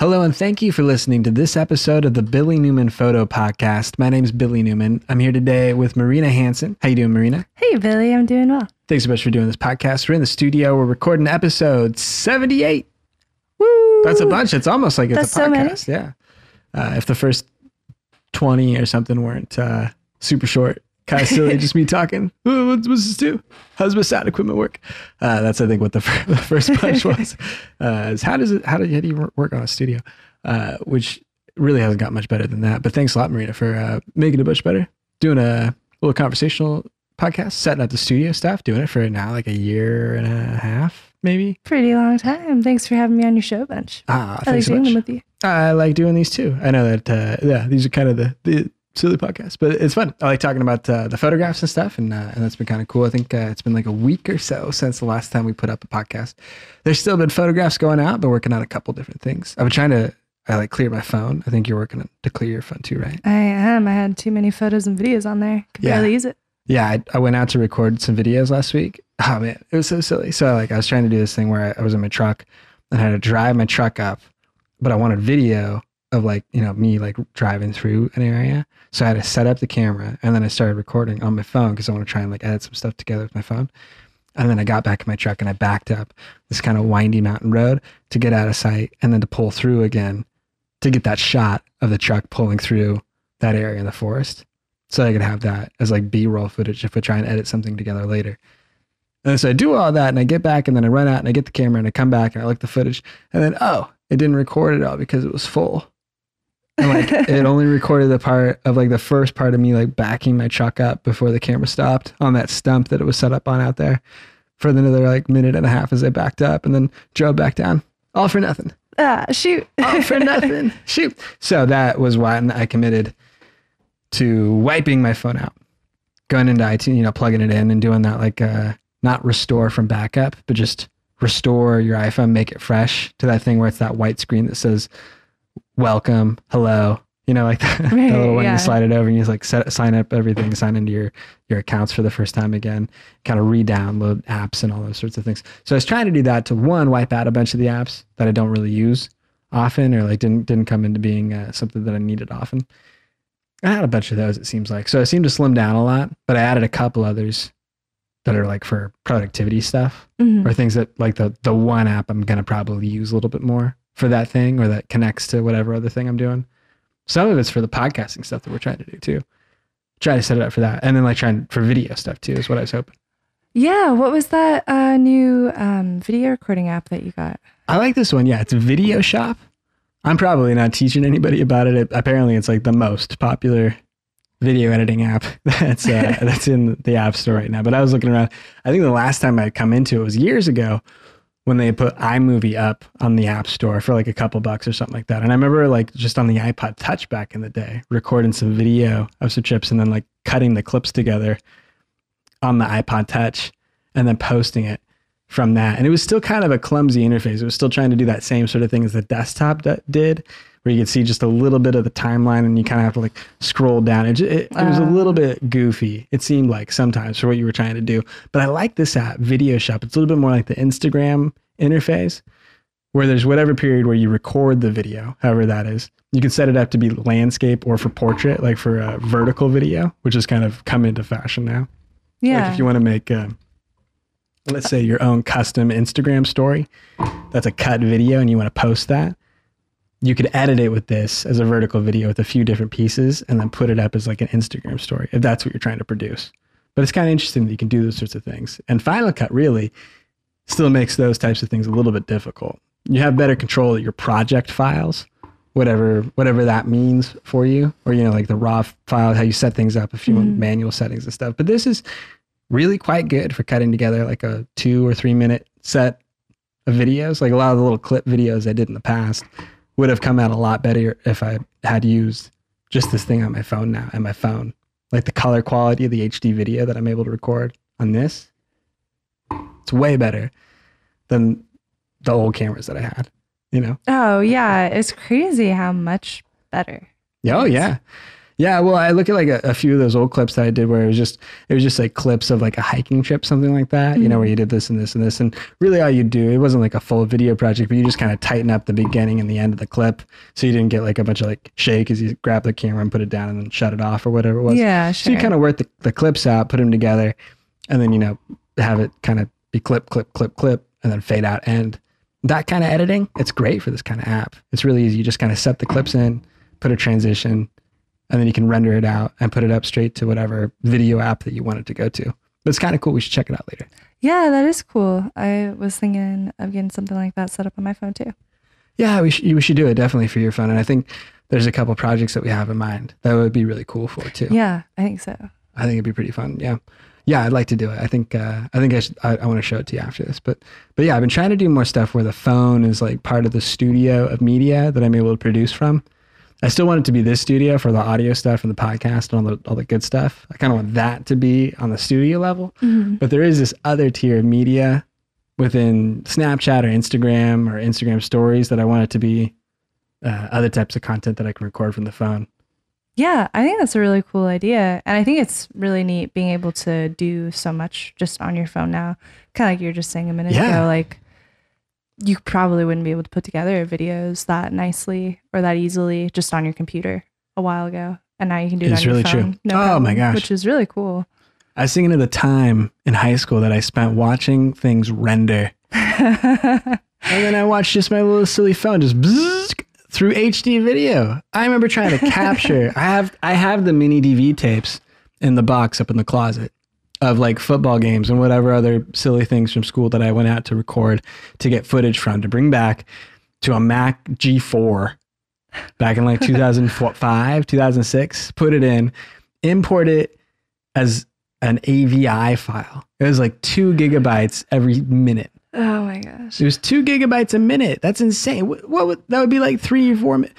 Hello, and thank you for listening to this episode of the Billy Newman Photo Podcast. My name is Billy Newman. I'm here today with Marina Hanson. How you doing, Marina? Hey, Billy. I'm doing well. Thanks so much for doing this podcast. We're in the studio. We're recording episode 78. Woo! That's a bunch. It's almost like it's That's a so many. podcast. Yeah. Uh, if the first 20 or something weren't uh, super short, kind of silly, just me talking. "Oh, What's, what's this do? How's my sound equipment work? Uh, that's, I think, what the, the first punch was. Uh, is how does it, how do, how do you work on a studio? Uh, which really hasn't got much better than that. But thanks a lot, Marina, for uh, making it much better. Doing a little conversational podcast, setting up the studio stuff, doing it for now like a year and a half, maybe. Pretty long time. Thanks for having me on your show bunch. Ah, I like thanks so doing much. them with you. I like doing these too. I know that, uh, yeah, these are kind of the, the silly podcast, but it's fun. I like talking about uh, the photographs and stuff, and, uh, and that's been kind of cool. I think uh, it's been like a week or so since the last time we put up a podcast. There's still been photographs going out, been working on a couple different things. I've been trying to, I like clear my phone. I think you're working to clear your phone too, right? I am. I had too many photos and videos on there. Could Yeah. barely use it. Yeah, I, I went out to record some videos last week. Oh man, it was so silly. So like I was trying to do this thing where I, I was in my truck and I had to drive my truck up, but I wanted video of like, you know, me like driving through an area. So I had to set up the camera and then I started recording on my phone because I want to try and like edit some stuff together with my phone. And then I got back in my truck and I backed up this kind of windy mountain road to get out of sight and then to pull through again to get that shot of the truck pulling through that area in the forest so I could have that as like B-roll footage if we try and edit something together later. And so I do all that and I get back and then I run out and I get the camera and I come back and I look at the footage and then oh, it didn't record it all because it was full. And like it only recorded the part of like the first part of me like backing my truck up before the camera stopped on that stump that it was set up on out there for another like minute and a half as I backed up and then drove back down. All for nothing ah, shoot. all for nothing. Shoot. So that was why I committed to wiping my phone out, going into iTunes, you know, plugging it in and doing that like uh, not restore from backup, but just restore your iPhone, make it fresh to that thing where it's that white screen that says welcome, hello. You know, like that, that Right, little one yeah. you slide it over and you just like set, sign up everything, sign into your your accounts for the first time again, kind of re-download apps and all those sorts of things. So I was trying to do that to one, wipe out a bunch of the apps that I don't really use often or like didn't didn't come into being uh, something that I needed often. I had a bunch of those. It seems like so I seem to slim down a lot, but I added a couple others that are like for productivity stuff Mhm. or things that like the the one app I'm gonna probably use a little bit more for that thing or that connects to whatever other thing I'm doing. Some of it's for the podcasting stuff that we're trying to do too. Try to set it up for that, and then like trying for video stuff too is what I was hoping. Yeah. What was that uh, new um, video recording app that you got? I like this one. Yeah, it's Videoshop. I'm probably not teaching anybody about it. it apparently, it's like the most popular video editing app that's uh, that's in the app store right now. But I was looking around. I think the last time I come into it was years ago when they put iMovie up on the app store for like a couple bucks or something like that. And I remember like just on the iPod Touch back in the day, recording some video of some chips and then like cutting the clips together on the iPod Touch and then posting it from that. And it was still kind of a clumsy interface. It was still trying to do that same sort of thing as the desktop d- did, where you could see just a little bit of the timeline and you kind of have to like scroll down. It, it, it was a little bit goofy, it seemed like sometimes for what you were trying to do. But I like this app, Videoshop. It's a little bit more like the Instagram interface, where there's whatever period where you record the video, however that is. You can set it up to be landscape or for portrait, like for a vertical video, which has kind of come into fashion now. Yeah. Like if you want to make, uh, let's say, your own custom Instagram story, that's a cut video, and you want to post that, you could edit it with this as a vertical video with a few different pieces, and then put it up as like an Instagram story if that's what you're trying to produce. But it's kind of interesting that you can do those sorts of things. And Final Cut really still makes those types of things a little bit difficult. You have better control of your project files, whatever whatever that means for you, or you know, like the raw file, how you set things up, if you want Mhm. manual settings and stuff. But this is really quite good for cutting together like a two or three minute set of videos. Like a lot of the little clip videos I did in the past would have come out a lot better if I had used just this thing on my phone now and my phone. Like the color quality of the HD video that I'm able to record on this, it's way better than the old cameras that I had. You know? oh yeah. It's crazy how much better. Oh yeah. Yeah, well, I look at like a, a few of those old clips that I did where it was just it was just like clips of like a hiking trip, something like that. You know, where mm-hmm. you did this and this and this, and really all you do it wasn't like a full video project, but you just kind of tighten up the beginning and the end of the clip, so you didn't get like a bunch of like shake as you grab the camera and put it down and then shut it off or whatever it was. Yeah, So you kind of work the, the clips out, put them together, and then you know have it kind of be clip, clip, clip, clip, and then fade out end. That kind of editing, it's great for this kind of app. It's really easy. You just kind of set the clips in, put a transition, and then you can render it out and put it up straight to whatever video app that you want it to go to. But it's kind of cool. We should check it out later. Yeah, that is cool. I was thinking of getting something like that set up on my phone too. Yeah, we, sh- we should do it definitely for your phone. And I think there's a couple projects that we have in mind that would be really cool for too. Yeah, I think so. I think it'd be pretty fun. Yeah. Yeah, I'd like to do it. I think uh, I think I should, I, I want to show it to you after this. But but yeah, I've been trying to do more stuff where the phone is like part of the studio of media that I'm able to produce from. I still want it to be this studio for the audio stuff and the podcast and all the all the good stuff. I kind of want that to be on the studio level. But there is this other tier of media within Snapchat or Instagram or Instagram stories that I want it to be uh, other types of content that I can record from the phone. Yeah, I think that's a really cool idea. And I think it's really neat being able to do so much just on your phone now. Kind of like you were just saying a minute Yeah. ago. Like, you probably wouldn't be able to put together videos that nicely or that easily just on your computer a while ago. And now you can do it It's on your really true. phone. No Oh my gosh. Which is really cool. I was thinking of the time in high school that I spent watching things render. And then I watched just my little silly phone just bzzz through HD video. I remember trying to capture. I have I have the mini DV tapes in the box up in the closet of like football games and whatever other silly things from school that I went out to record to get footage from to bring back to a Mac G4 back in like 2005, 2006. Put it in, import it as an AVI file. It was like two gigabytes every minute. oh my gosh. It was two gigabytes a minute. That's insane. What, what would that would be like three or four minutes?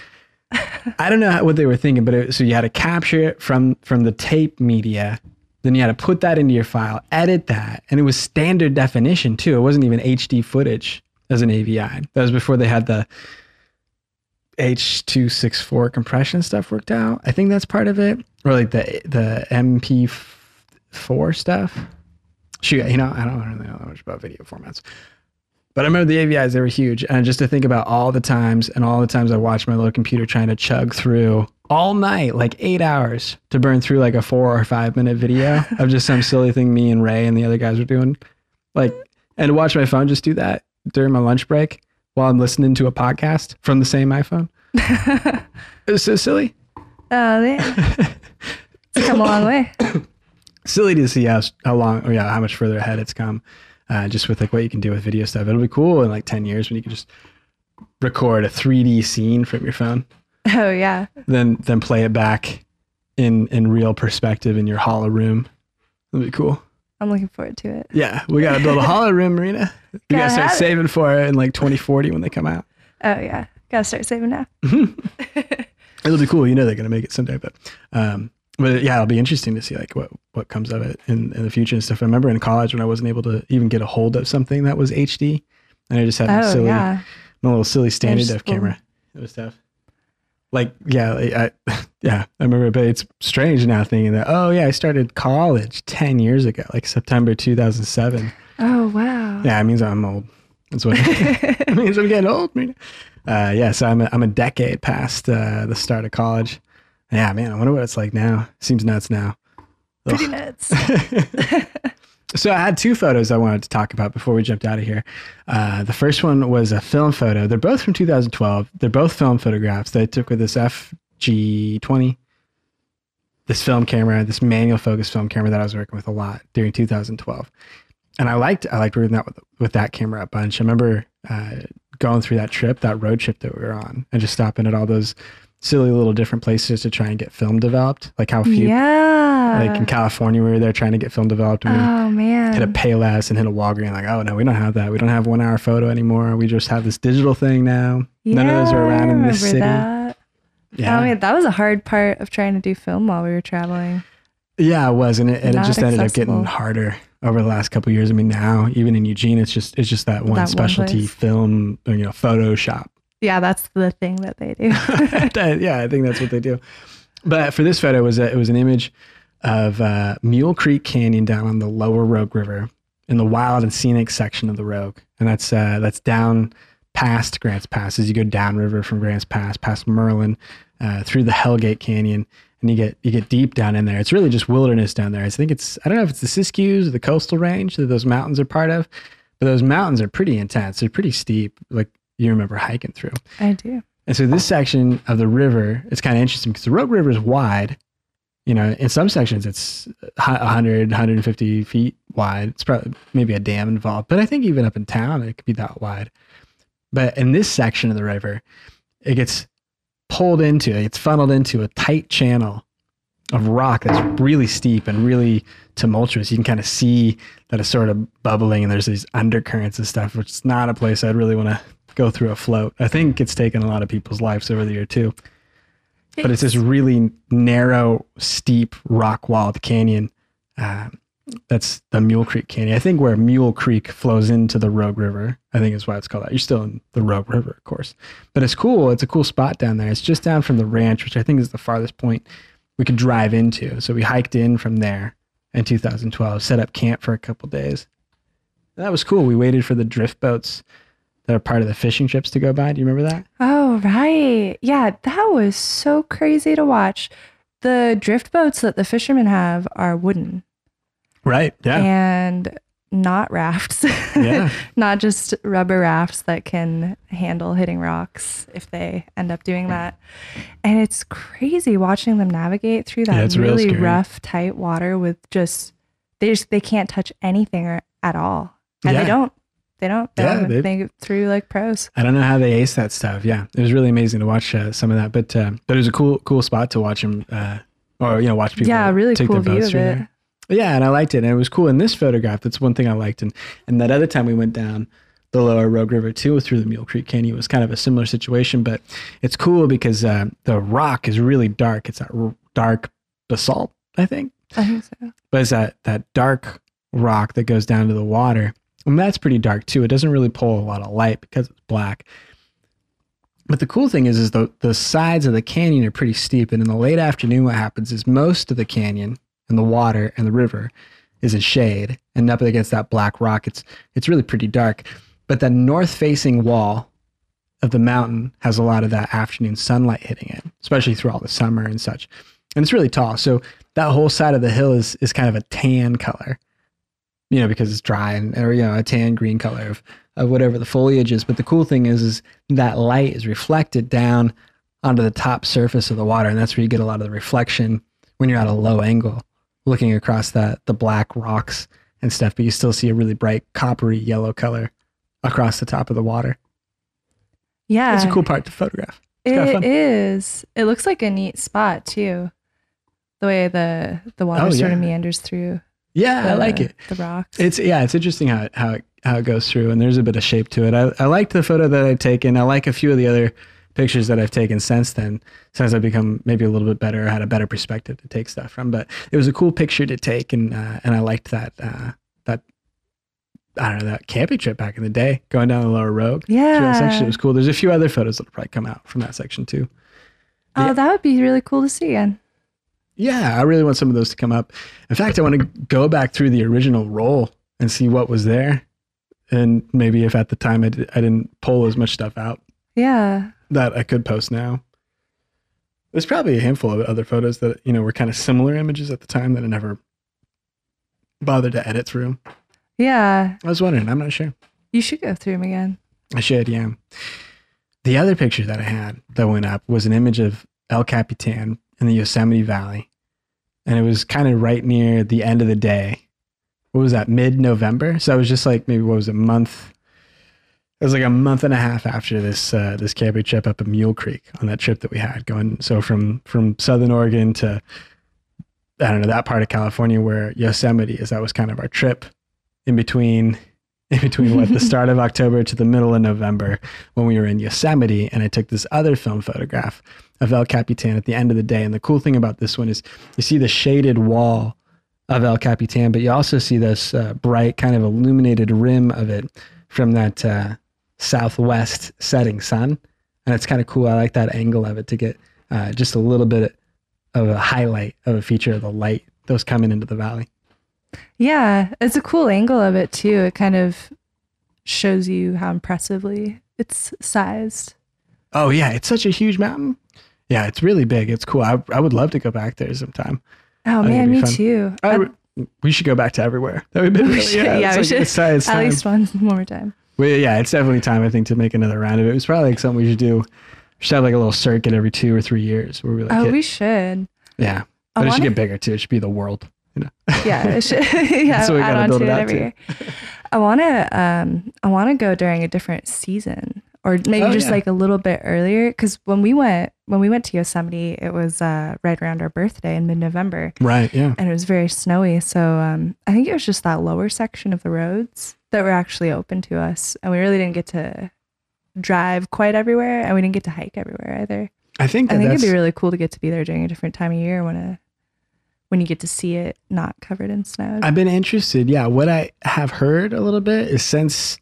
I don't know how- what they were thinking, but it, so you had to capture it from from the tape media, then you had to put that into your file, edit that, and it was standard definition too. It wasn't even HD footage as an AVI. That was before they had the H264 compression stuff worked out. I think that's part of it, or like the the MP4 stuff. Shoot, you know, I don't really know that much about video formats. But I remember the AVIs, they were huge. And just to think about all the times and all the times I watched my little computer trying to chug through all night, like eight hours to burn through like a four or five minute video of just some silly thing me and Ray and the other guys were doing. Like, and to watch my phone just do that during my lunch break while I'm listening to a podcast from the same iPhone. It was so silly. Oh, yeah. It's come a long way. silly to see how, how long yeah how much further ahead it's come uh, just with like what you can do with video stuff it'll be cool in like 10 years when you can just record a 3d scene from your phone Oh, yeah. then then play it back in in real perspective in your hollow room that'd be cool I'm looking forward to it. yeah we gotta build a hollow room marina we gotta Gotta start have it. saving for it in like 2040 when they come out Oh, yeah. Gotta start saving now. it'll be cool you know they're gonna make it someday but um but yeah it'll be interesting to see like what what comes of it in, in the future and stuff. I remember in college when i wasn't able to even get a hold of something that was hd and i just had my Oh, silly yeah. my little silly standard def camera. it was tough. Like yeah like, i yeah i remember but it's strange now thinking that oh yeah i started college 10 years ago like september 2007 Oh, wow. yeah it means i'm old. That's what it means i'm getting old uh yeah so i'm a, I'm a decade past uh the start of college yeah man i wonder what it's like now seems nuts now Pretty nuts. so I had two photos I wanted to talk about before we jumped out of here. Uh, the first one was a film photo. They're both from 2012. They're both film photographs that I took with this FG20, this film camera, this manual focus film camera that I was working with a lot during 2012. And I liked I liked working that with, with that camera a bunch. I remember uh, going through that trip, that road trip that we were on, and just stopping at all those silly little different places to try and get film developed. Like how few, yeah. like in California, we were there trying to get film developed. And we oh, man. hit a Payless and hit a Walgreens. Like, oh no, we don't have that. We don't have one hour photo anymore. We just have this digital thing now. None of those are around I in this city. That. Yeah, Oh, man, that was a hard part of trying to do film while we were traveling. yeah, it was, and it, and it just ended up getting harder over the last couple of years. I mean, now even in Eugene, it's just it's just that one That specialty place. film, or, you know, Photoshop. Yeah, that's the thing that they do. Yeah, I think that's what they do. But for this photo, it was a, it was an image of uh, Mule Creek Canyon down on the lower Rogue River in the wild and scenic section of the Rogue, and that's uh, that's down past Grants Pass as you go downriver from Grants Pass, past Merlin, uh, through the Hellgate Canyon, and you get you get deep down in there. It's really just wilderness down there. I think it's I don't know if it's the Siskiyous or the coastal range that those mountains are part of, but those mountains are pretty intense. They're pretty steep, like you remember hiking through. I do. And so this section of the river, it's kind of interesting because the Rogue River is wide. You know, in some sections it's 100, 150 feet wide. It's probably maybe a dam involved, but I think even up in town it could be that wide. But in this section of the river, it gets pulled into, it gets funneled into a tight channel of rock that's really steep and really tumultuous. You can kind of see that it's sort of bubbling and there's these undercurrents and stuff, which is not a place I'd really want to go through a float. I think it's taken a lot of people's lives over the year too. But it's this really narrow, steep, rock walled canyon. Uh, that's the Mule Creek Canyon. I think where Mule Creek flows into the Rogue River. I think is why it's called that. You're still in the Rogue River, of course. But it's cool. It's a cool spot down there. It's just down from the ranch, which I think is the farthest point we could drive into. So we hiked in from there in 2012, set up camp for a couple days. And that was cool. We waited for the drift boats that are part of the fishing trips to go by. Do you remember that? Oh, right. Yeah, that was so crazy to watch. The drift boats that the fishermen have are wooden Right. Yeah. and not rafts. Yeah. not just rubber rafts that can handle hitting rocks if they end up doing that. And it's crazy watching them navigate through Yeah, that it's really rough, tight water with just they just they can't touch anything or, at all. And Yeah. they don't. They don't. They Yeah, don't they- think through like pros. I don't know how they ace that stuff. Yeah, it was really amazing to watch uh, some of that. But uh, but it was a cool cool spot to watch them, uh, or you know, watch people. Yeah, really take cool their view boats of through it. there. Yeah, and I liked it, and it was cool in this photograph. That's one thing I liked, and and that other time we went down the lower Rogue River too through the Mule Creek Canyon it was kind of a similar situation, but it's cool because uh, the rock is really dark. It's that r- dark basalt, I think, I think so. but it's that that dark rock that goes down to the water. And that's pretty dark too. It doesn't really pull a lot of light because it's black. But the cool thing is, is the the sides of the canyon are pretty steep, and in the late afternoon, what happens is most of the canyon and the water and the river is in shade, and up against that black rock, it's it's really pretty dark. But the north facing wall of the mountain has a lot of that afternoon sunlight hitting it, especially through all the summer and such. And it's really tall, so that whole side of the hill is is kind of a tan color, you know, because it's dry and or you know a tan green color of of whatever the foliage is. But the cool thing is, is that light is reflected down onto the top surface of the water, and that's where you get a lot of the reflection when you're at a low angle, looking across that the black rocks and stuff. But you still see a really bright coppery yellow color across the top of the water. Yeah. It's a cool part to photograph. It's. It is. It looks like a neat spot too. The way the the water Oh, sort of meanders through. Yeah, I like it. The rocks. It's yeah, it's interesting how it, how it, how it goes through, and there's a bit of shape to it. I, I liked the photo that I'd taken. I like a few of the other pictures that I've taken since then, since I've become maybe a little bit better, I had a better perspective to take stuff from. But it was a cool picture to take, and uh, and I liked that uh, that I don't know that camping trip back in the day, going down the lower Rogue. yeah. section was cool. There's a few other photos that'll probably come out from that section too. oh, yeah. that would be really cool to see again. Yeah, I really want some of those to come up. In fact, I want to go back through the original roll and see what was there. And maybe if at the time I, did, I didn't pull as much stuff out Yeah. that I could post now. There's probably a handful of other photos that, you know, were kind of similar images at the time that I never bothered to edit through. Yeah. I was wondering, I'm not sure. You should go through them again. I should, yeah. The other picture that I had that went up was an image of El Capitan in the Yosemite Valley. And it was kind of right near the end of the day. What was that, mid November? So I was just like maybe what was it, a month? It was like a month and a half after this uh, this camping trip up at Mule Creek on that trip that we had going. So from from Southern Oregon to I don't know that part of California where Yosemite is. That was kind of our trip in between in between what the start of October to the middle of November when we were in Yosemite and I took this other film photograph of El Capitan at the end of the day. And the cool thing about this one is you see the shaded wall of El Capitan but you also see this uh, bright kind of illuminated rim of it from that uh, southwest setting sun. And it's kind of cool. I like that angle of it to get uh, just a little bit of a highlight of a feature of the light that was coming into the valley. Yeah, it's a cool angle of it too. It kind of shows you how impressively it's sized. Oh yeah, it's such a huge mountain. Yeah, it's really big. It's cool. I, I would love to go back there sometime. Oh man, me fun. too. I we should go back to everywhere. That would be We really, should- yeah, yeah, we like, should. it's it's at least one more time. Well, yeah, it's definitely time I think to make another round of it. It's probably like something we should do. We should have like a little circuit every two or three years where we like oh, hit- we should. yeah, I but it should wanna- get bigger too. It should be the world. You know. yeah, yeah, what we add gotta on build to it it out every to. year. I want to, um, I want to go during a different season, or maybe Oh, just yeah. like a little bit earlier. Because when we went, when we went to Yosemite, it was uh, right around our birthday in mid-November, Right. Yeah. and it was very snowy. So um, I think it was just that lower section of the roads that were actually open to us, and we really didn't get to drive quite everywhere, and we didn't get to hike everywhere either. I think I think it'd be really cool to get to be there during a different time of year when a when you get to see it not covered in snow. I've been interested. Yeah. What I have heard a little bit is since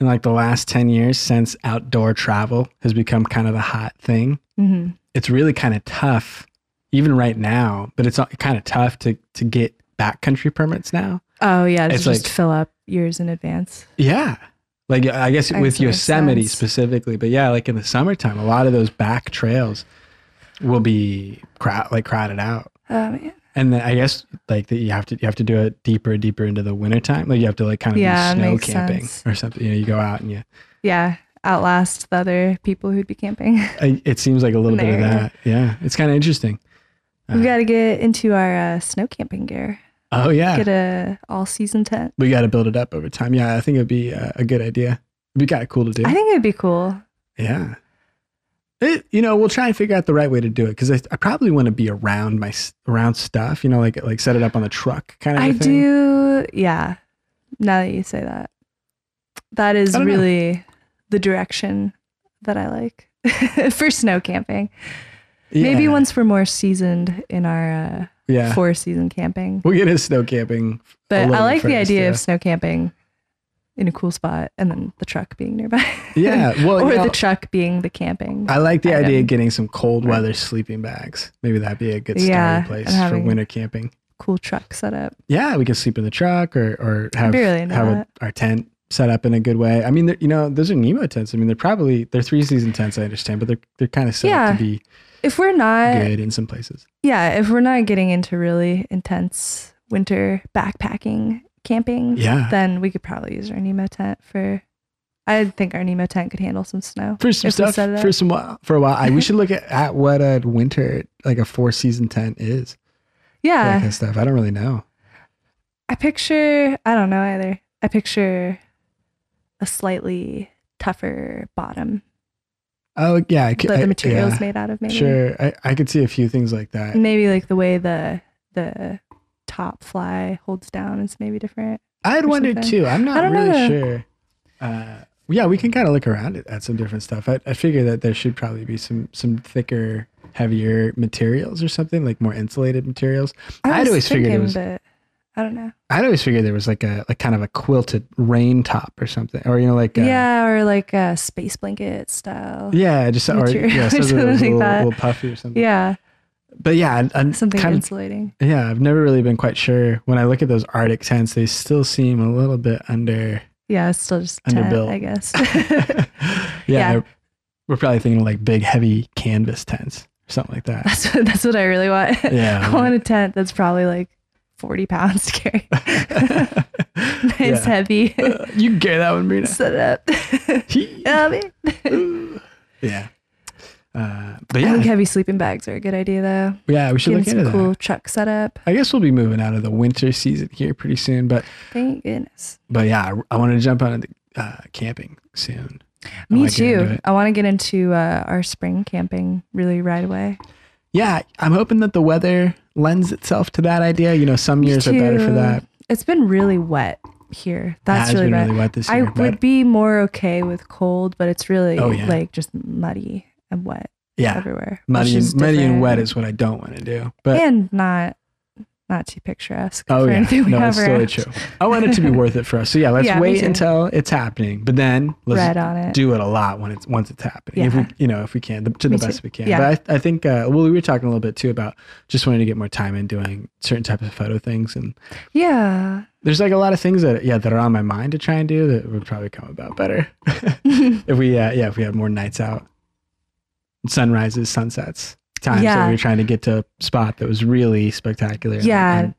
in like the last 10 years, since outdoor travel has become kind of the hot thing, hmm it's really kind of tough, even right now, but it's kind of tough to, to get backcountry permits now. Oh yeah, It's just like- fill up years in advance. Yeah. Like I guess with that makes Yosemite specifically, but yeah, like in the summertime, a lot of those back trails will be crowd like crowded out. Oh man. And then I guess like that you have to you have to do it deeper and deeper into the wintertime. Like you have to like kind of Yeah, do snow camping sense. or something. You know, you go out and you Yeah, outlast the other people who'd be camping. I, it seems like a little bit of that. Yeah. It's kind of interesting. we got to get into our uh, snow camping gear. Oh yeah. Get a all season tent. we got to build it up over time. Yeah, I think it'd be uh, a good idea. It'd be kind of cool to do. I think it'd be cool. Yeah. It, you know, we'll try and figure out the right way to do it because I, I probably want to be around my around stuff. You know, like like set it up on the truck kind of. I thing. do. Yeah. Now that you say that, that is don't know. really the direction that I like for snow camping. Maybe once we're more seasoned in our uh, Yeah, four season camping. we'll get into snow camping. But I like the first, idea yeah. of snow camping in a cool spot and then the truck being nearby. Yeah, well, or you know, the truck being the camping. I like the item. idea of getting some cold Right. weather sleeping bags. Maybe that'd be a good starting Yeah, place for winter camping. cool truck setup. Yeah, we could sleep in the truck or or have really have a, our tent set up in a good way. I mean, you know, those are Nemo tents. I mean, they're probably they're three season tents. I understand, but they're they're kind of set up to be If we're not, good in some places. yeah, if we're not getting into really intense winter backpacking camping, Yeah. then we could probably use our Nemo tent for. I think our Nemo tent could handle some snow. for some stuff for some while for a while. I, we should look at, at what a winter like a four season tent is. for that Yeah, kind of stuff. I don't really know. I picture. I don't know either. I picture a slightly tougher bottom Oh yeah, I could, that the material's yeah, made out of. Maybe Sure, I, I could see a few things like that. maybe like the way the the top fly holds down is maybe different. I'd or wondered something. too. I'm not really know. sure. Uh, yeah, we can kind of look around at, at some different stuff. I, I figure that there should probably be some some thicker, heavier materials or something like more insulated materials. I I'd was always figured it was- I don't know. I'd always figured there was like a like kind of a quilted rain top or something, or you know, like a, yeah, or like a space blanket style. yeah, just or Material yeah, or something that was a little, like that. little puffy or something. Yeah, But yeah, I'm- I'm something kind of insulating. Yeah, I've never really been quite sure. When I look at those Arctic tents, they still seem a little bit under. Yeah, it's still just a tent, Underbuilt. I guess. yeah, Yeah. we're probably thinking like big, heavy canvas tents or something like that. that's what, that's what I really want. Yeah, I want a tent that's probably like forty pounds to carry. nice, Yeah. heavy. Uh, you can carry that one, Marina. Set it up. Hee. I mean, Ooh. yeah. Uh, but I think heavy sleeping bags are a good idea though. yeah, we should Getting look some into cool that. truck setup. I guess we'll be moving out of the winter season here pretty soon, but Thank goodness. but yeah, I, I want to jump on uh, camping soon. Me into too. I want to get into uh, our spring camping really right away. Yeah, I'm hoping that the weather lends itself to that idea. You know, some Me years are better for that. It's been really wet here. That's has really been bad. really wet this I year. but would be more okay with cold, but it's really Oh, yeah. like just muddy and wet yeah, everywhere. muddy and, muddy and wet is what I don't want to do. But and not not too picturesque. Oh yeah, anything we no, have it's totally true. I want it to be worth it for us. So yeah, let's Yeah, wait until it's happening, but then let's Red on it. do it a lot when it's once it's happening. If we, you know, if we can, the, to the best too. we can. Yeah. But I, I think, uh, well, we were talking a little bit too about just wanting to get more time in doing certain types of photo things, and Yeah. there's like a lot of things that yeah that are on my mind to try and do that would probably come about better if we uh, yeah if we had more nights out, sunrises, sunsets, times that we were trying to get to a spot that was really spectacular. Yeah. and-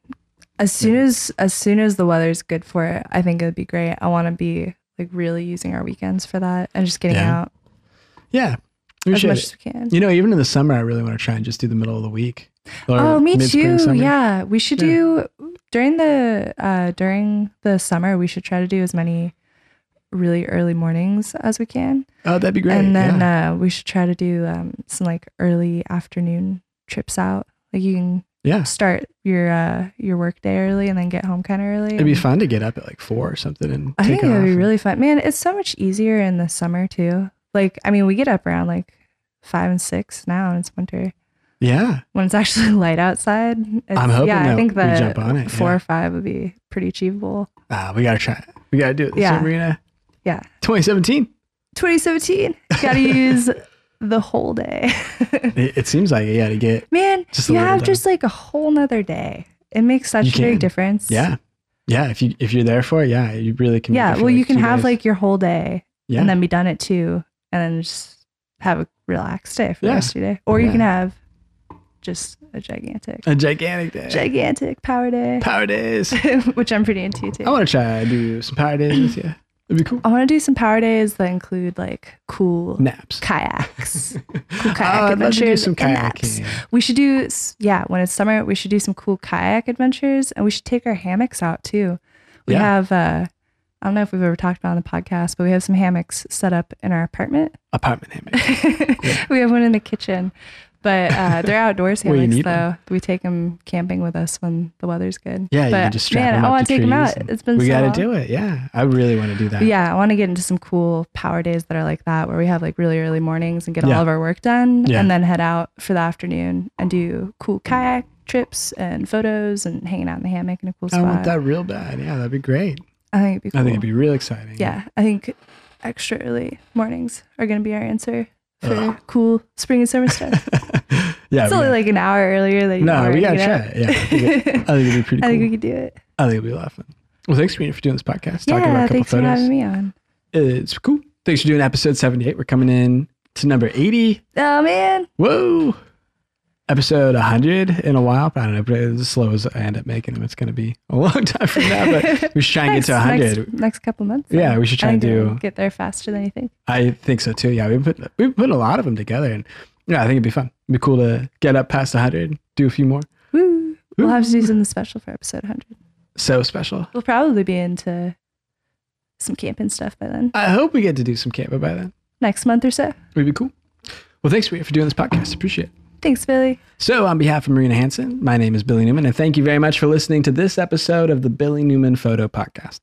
As soon as as soon as the weather's good for it, I think it would be great. I want to be like really using our weekends for that and just getting Yeah. out yeah. We as should. much as we can. You know, even in the summer, I really want to try and just do the middle of the week. Oh, me too. summer. Yeah, we should Yeah. do during the uh during the summer. We should try to do as many really early mornings as we can, Oh, that'd be great. and then yeah. uh, we should try to do um some like early afternoon trips out. Like you can yeah. start your uh your work day early and then get home kind of early. It'd be fun to get up at like four or something and I think it would be really fun. Man, it's so much easier in the summer too. Like, I mean, we get up around like five and six now, and it's winter. Yeah. When it's actually light outside, it's, I'm hoping yeah, that I think we that jump on it, four yeah. or five would be pretty achievable. Ah, we gotta try it. We gotta do it. This Yeah. yeah. Yeah. 2017. 2017, got to use the whole day. It, it seems like it. Yeah, to get. Man, Just you have just like a whole nother day. It makes such You a big difference. Yeah. Yeah. If you if you're there for it, yeah, you really can. Yeah. Well, you can have days. like your whole day yeah. and then be done at two and then just have a relaxed day for Yeah. the rest of your day. Or you can have just a gigantic, a gigantic day. gigantic power day, Power days. which I'm pretty into too. I want to try do some power days with you. It'd be cool. I want to do some power days that include like cool Naps. kayaks, cool kayak Oh, I'd love to do adventures, some naps. We should do, yeah, when it's summer, we should do some cool kayak adventures and we should take our hammocks out too. We Yeah. have, uh, I don't know if we've ever talked about it on the podcast, but we have some hammocks set up in our apartment. Apartment hammock. we have one in the kitchen, but uh, they're outdoors you hammocks though. one. We take them camping with us when the weather's good. Yeah, you but can just strap man, them I want to take them out. It's been so. we so got to do it. Yeah, I really want to do that. Yeah, I want to get into some cool power days that are like that, where we have like really early mornings and get Yeah. all of our work done, Yeah. and then head out for the afternoon and do cool kayak trips and photos and hanging out in the hammock in a cool I want that real bad. Yeah, that'd be great. I think it'd be cool. I think it'd be real exciting. yeah, I think extra early mornings are going to be our answer for Ugh. cool spring and summer stuff. yeah. it's only like an hour earlier than you no, we gotta try it. Yeah, I think, it, I think it'd be pretty I think we could do it. I think it'd be a lot of fun. Well, thanks, Rena, for doing this podcast. talking about yeah, a couple thanks for photos. having me on. It's cool. Thanks for doing episode 78. We're coming in to number 80. Oh man, Whoa. Episode 100 in a while. I don't know, but as slow as I end up making them, it's going to be a long time from now. But we should try and get to Next- 100. Next, next couple months. Yeah, we should try and do- get there faster than you think. I think so too. Yeah, we've put we've put a lot of them together, and yeah, I think it'd be fun. It'd be cool to get up past 100, do a few more. Woo. We'll have to do something special for episode 100. So special. We'll probably be into some camping stuff by then. I hope we get to do some camping by then. Next month or so. It'd be cool. Well, thanks for doing this podcast. Appreciate it. Thanks, Billy. So, on behalf of Marina Hanson, my name is Billy Newman, and thank you very much for listening to this episode of the Billy Newman Photo Podcast.